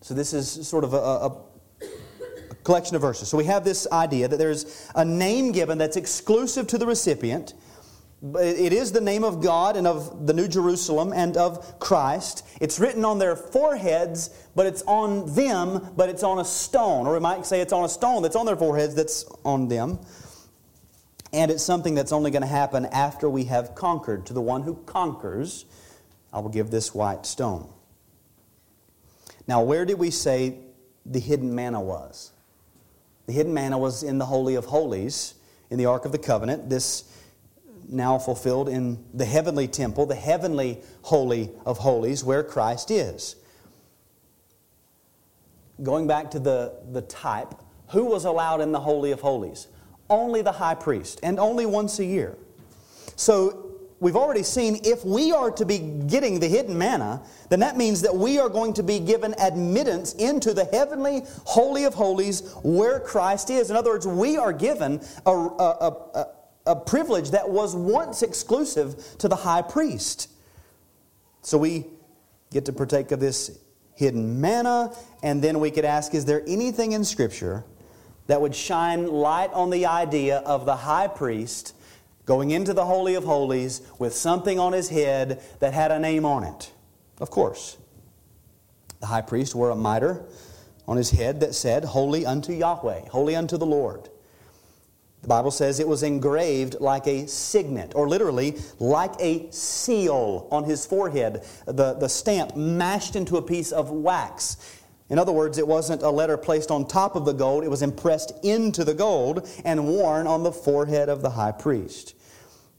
So, this is sort of a, a, a collection of verses. So, we have this idea that there's a name given that's exclusive to the recipient it is the name of God and of the New Jerusalem and of Christ. It's written on their foreheads, but it's on them, but it's on a stone. Or we might say it's on a stone that's on their foreheads that's on them. And it's something that's only going to happen after we have conquered. To the one who conquers, I will give this white stone. Now, where did we say the hidden manna was? The hidden manna was in the Holy of Holies, in the Ark of the Covenant. This now fulfilled in the heavenly temple, the heavenly holy of holies, where Christ is. Going back to the, the type, who was allowed in the Holy of Holies? Only the high priest, and only once a year. So we've already seen if we are to be getting the hidden manna, then that means that we are going to be given admittance into the heavenly Holy of Holies where Christ is. In other words, we are given a, a, a, a privilege that was once exclusive to the high priest. So we get to partake of this hidden manna, and then we could ask is there anything in Scripture that would shine light on the idea of the high priest going into the Holy of Holies with something on his head that had a name on it? Of course. The high priest wore a mitre on his head that said, Holy unto Yahweh, holy unto the Lord. The Bible says it was engraved like a signet, or literally like a seal on his forehead, the, the stamp mashed into a piece of wax. In other words, it wasn't a letter placed on top of the gold, it was impressed into the gold and worn on the forehead of the high priest.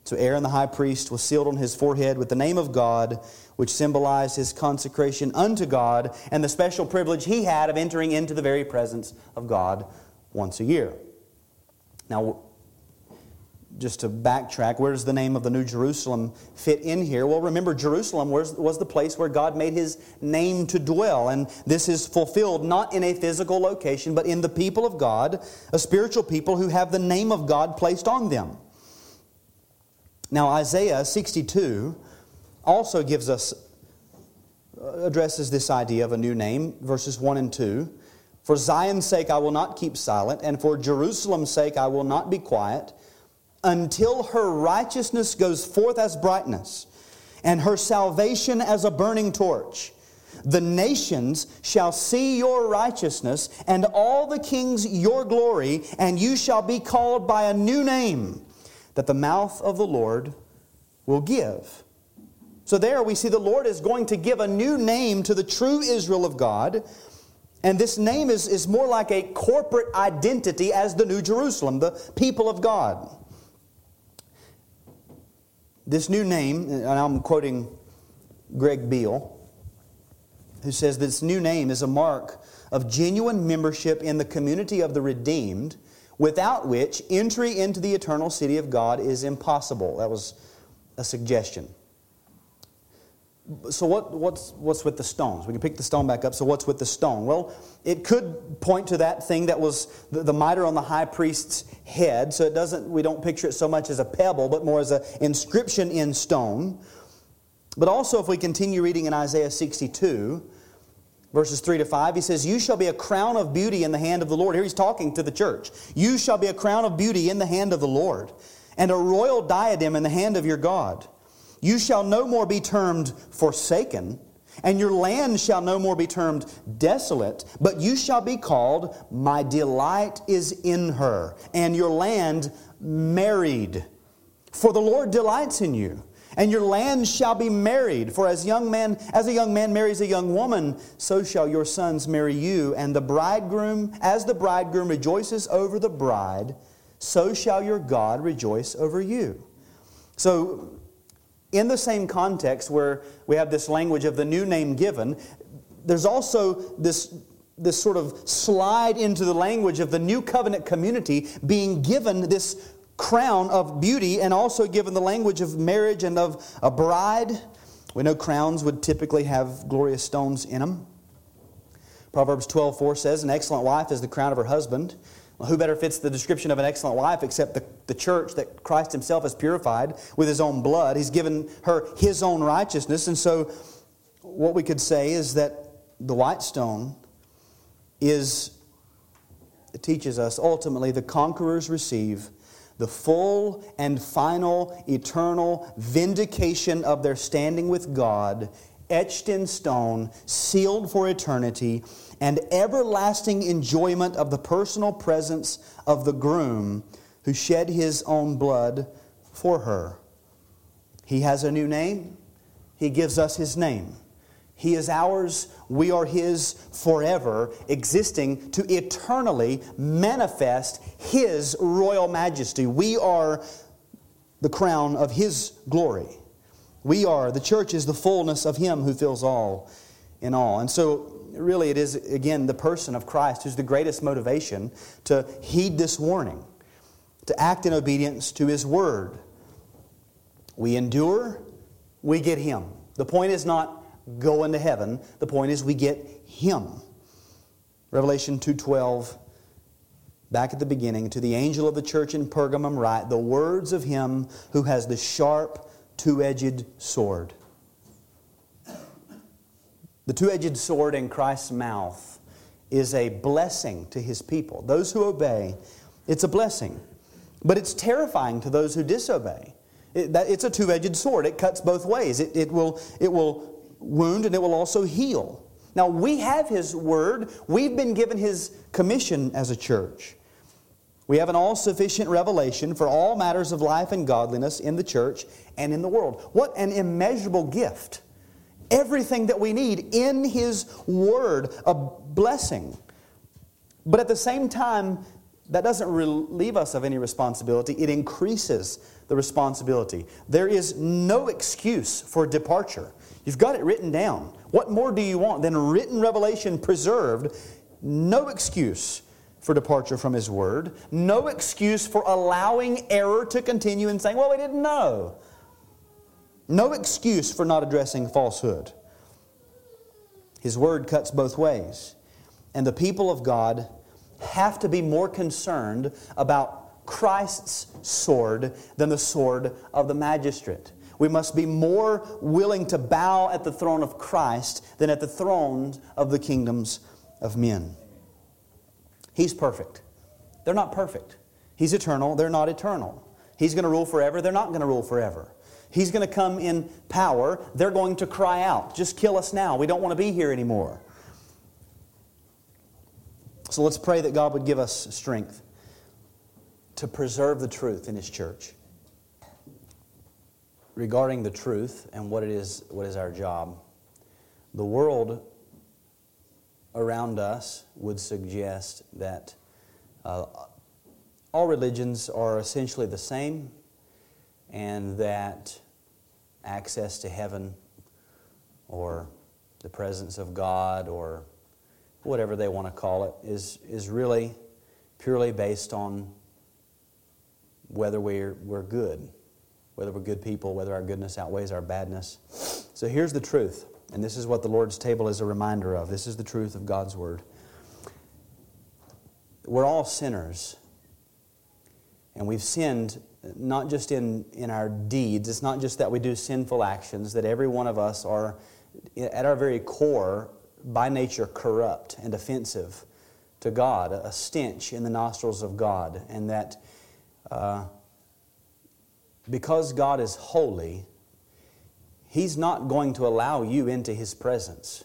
So Aaron the high priest was sealed on his forehead with the name of God, which symbolized his consecration unto God and the special privilege he had of entering into the very presence of God once a year. Now, just to backtrack, where does the name of the New Jerusalem fit in here? Well, remember, Jerusalem was, was the place where God made his name to dwell. And this is fulfilled not in a physical location, but in the people of God, a spiritual people who have the name of God placed on them. Now, Isaiah 62 also gives us, uh, addresses this idea of a new name, verses 1 and 2. For Zion's sake I will not keep silent, and for Jerusalem's sake I will not be quiet, until her righteousness goes forth as brightness, and her salvation as a burning torch. The nations shall see your righteousness, and all the kings your glory, and you shall be called by a new name that the mouth of the Lord will give. So, there we see the Lord is going to give a new name to the true Israel of God and this name is, is more like a corporate identity as the New Jerusalem, the people of God. This new name, and I'm quoting Greg Beale, who says this new name is a mark of genuine membership in the community of the redeemed, without which entry into the eternal city of God is impossible. That was a suggestion. So what, what's, what's with the stones? We can pick the stone back up. So what's with the stone? Well, it could point to that thing that was the, the mitre on the high priest's head. So it doesn't, we don't picture it so much as a pebble, but more as an inscription in stone. But also, if we continue reading in Isaiah 62, verses 3 to 5, he says, You shall be a crown of beauty in the hand of the Lord. Here he's talking to the church. You shall be a crown of beauty in the hand of the Lord, and a royal diadem in the hand of your God. You shall no more be termed forsaken, and your land shall no more be termed desolate, but you shall be called, My delight is in her, and your land married. For the Lord delights in you. And your land shall be married, for as young man, as a young man marries a young woman, so shall your sons marry you. And the bridegroom, as the bridegroom rejoices over the bride, so shall your God rejoice over you. So in the same context where we have this language of the new name given, there's also this, this sort of slide into the language of the new covenant community being given this crown of beauty and also given the language of marriage and of a bride. We know crowns would typically have glorious stones in them. Proverbs 12 4 says, An excellent wife is the crown of her husband. Well, who better fits the description of an excellent wife except the, the church that Christ Himself has purified with His own blood? He's given her His own righteousness. And so, what we could say is that the white stone is, teaches us ultimately the conquerors receive the full and final eternal vindication of their standing with God, etched in stone, sealed for eternity and everlasting enjoyment of the personal presence of the groom who shed his own blood for her. He has a new name. He gives us his name. He is ours, we are His forever, existing to eternally manifest His royal majesty. We are the crown of His glory. We are, the church is the fullness of Him who fills all in all. And so really it is, again, the person of Christ who's the greatest motivation to heed this warning, to act in obedience to His Word. We endure, we get Him. The point is not going to heaven, the point is we get Him. Revelation 2.12, back at the beginning, to the angel of the church in Pergamum write, the words of Him who has the sharp, two-edged sword. The two edged sword in Christ's mouth is a blessing to his people. Those who obey, it's a blessing. But it's terrifying to those who disobey. It, that, it's a two edged sword, it cuts both ways. It, it, will, it will wound and it will also heal. Now, we have his word, we've been given his commission as a church. We have an all sufficient revelation for all matters of life and godliness in the church and in the world. What an immeasurable gift everything that we need in His Word, a blessing. But at the same time, that doesn't relieve us of any responsibility, it increases the responsibility. There is no excuse for departure. You've got it written down. What more do you want than written revelation preserved? No excuse for departure from His Word. No excuse for allowing error to continue and saying, well, we didn't know. No excuse for not addressing falsehood. His word cuts both ways. And the people of God have to be more concerned about Christ's sword than the sword of the magistrate. We must be more willing to bow at the throne of Christ than at the thrones of the kingdoms of men. He's perfect. They're not perfect. He's eternal. They're not eternal. He's going to rule forever. They're not going to rule forever. He's going to come in power. They're going to cry out, Just kill us now. We don't want to be here anymore. So let's pray that God would give us strength to preserve the truth in His church. Regarding the truth and what it is, what is our job, the world around us would suggest that uh, all religions are essentially the same and that access to heaven or the presence of God or whatever they want to call it is, is really purely based on whether we're, we're good. whether we're good people, whether our goodness outweighs our badness. So here's the truth, and this is what the Lord's table is a reminder of. This is the truth of God's Word. We're all sinners, and we've sinned not just in, in our deeds, it's not just that we do sinful actions, that every one of us are, at our very core, by nature corrupt and offensive to God, a stench in the nostrils of God, and that uh, because God is holy, He's not going to allow you into His presence.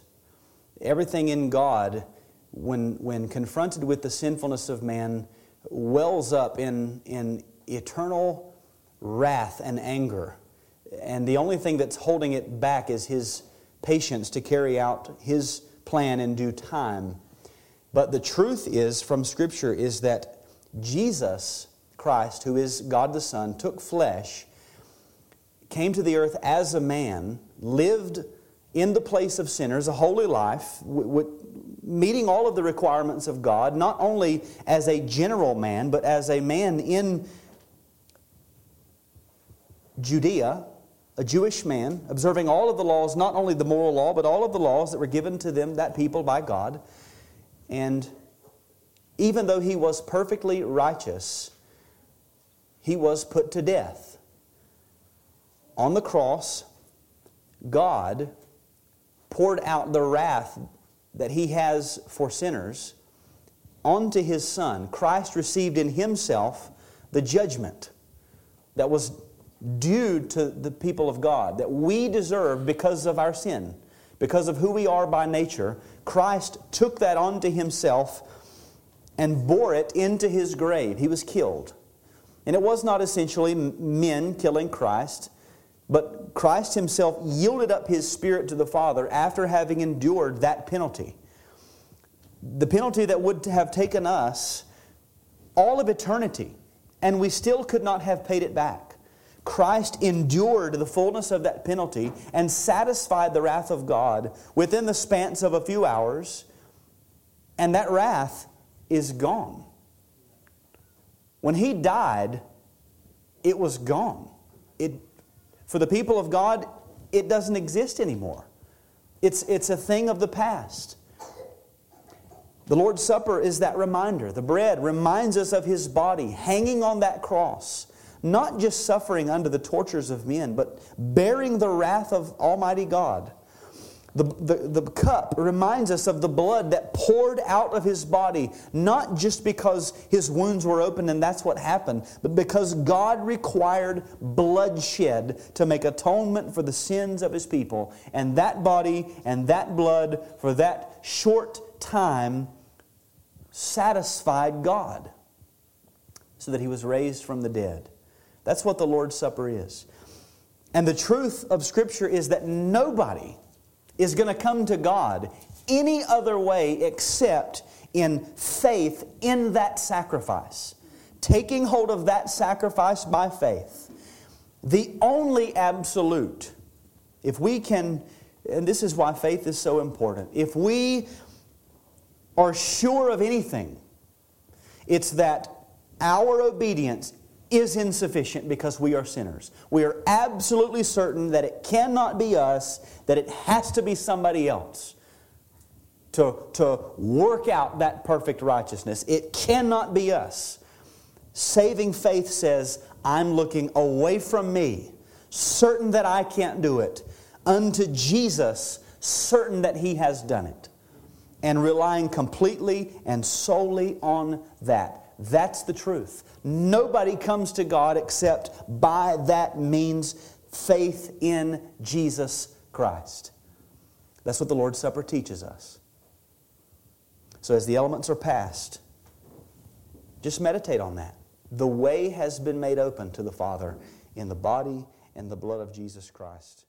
Everything in God, when, when confronted with the sinfulness of man, wells up in, in eternal wrath and anger. And the only thing that's holding it back is His patience to carry out His plan in due time. But the truth is, from Scripture, is that Jesus Christ, who is God the Son, took flesh, came to the earth as a man, lived in the place of sinners, a holy life, meeting all of the requirements of God, not only as a general man, but as a man in Judea, a Jewish man, observing all of the laws, not only the moral law, but all of the laws that were given to them, that people, by God. And even though he was perfectly righteous, he was put to death. On the cross, God poured out the wrath that he has for sinners onto his Son. Christ received in himself the judgment that was due to the people of God, that we deserve because of our sin, because of who we are by nature. Christ took that onto himself and bore it into his grave. He was killed. And it was not essentially men killing Christ, but Christ himself yielded up his spirit to the Father after having endured that penalty. The penalty that would have taken us all of eternity, and we still could not have paid it back. Christ endured the fullness of that penalty and satisfied the wrath of God within the span of a few hours, and that wrath is gone. When he died, it was gone. It, for the people of God, it doesn't exist anymore. It's, it's a thing of the past. The Lord's Supper is that reminder. The bread reminds us of His body hanging on that cross not just suffering under the tortures of men, but bearing the wrath of Almighty God. The, the, the cup reminds us of the blood that poured out of his body, not just because his wounds were open and that's what happened, but because God required bloodshed to make atonement for the sins of his people. And that body and that blood for that short time satisfied God so that he was raised from the dead. That's what the Lord's Supper is. And the truth of Scripture is that nobody is going to come to God any other way except in faith in that sacrifice. Taking hold of that sacrifice by faith. The only absolute, if we can, and this is why faith is so important, if we are sure of anything, it's that our obedience is insufficient because we are sinners. We are absolutely certain that it cannot be us, that it has to be somebody else to, to work out that perfect righteousness. It cannot be us. Saving faith says, I'm looking away from me, certain that I can't do it, unto Jesus, certain that He has done it, and relying completely and solely on that. That's the truth. Nobody comes to God except by that means faith in Jesus Christ. That's what the Lord's Supper teaches us. So, as the elements are passed, just meditate on that. The way has been made open to the Father in the body and the blood of Jesus Christ.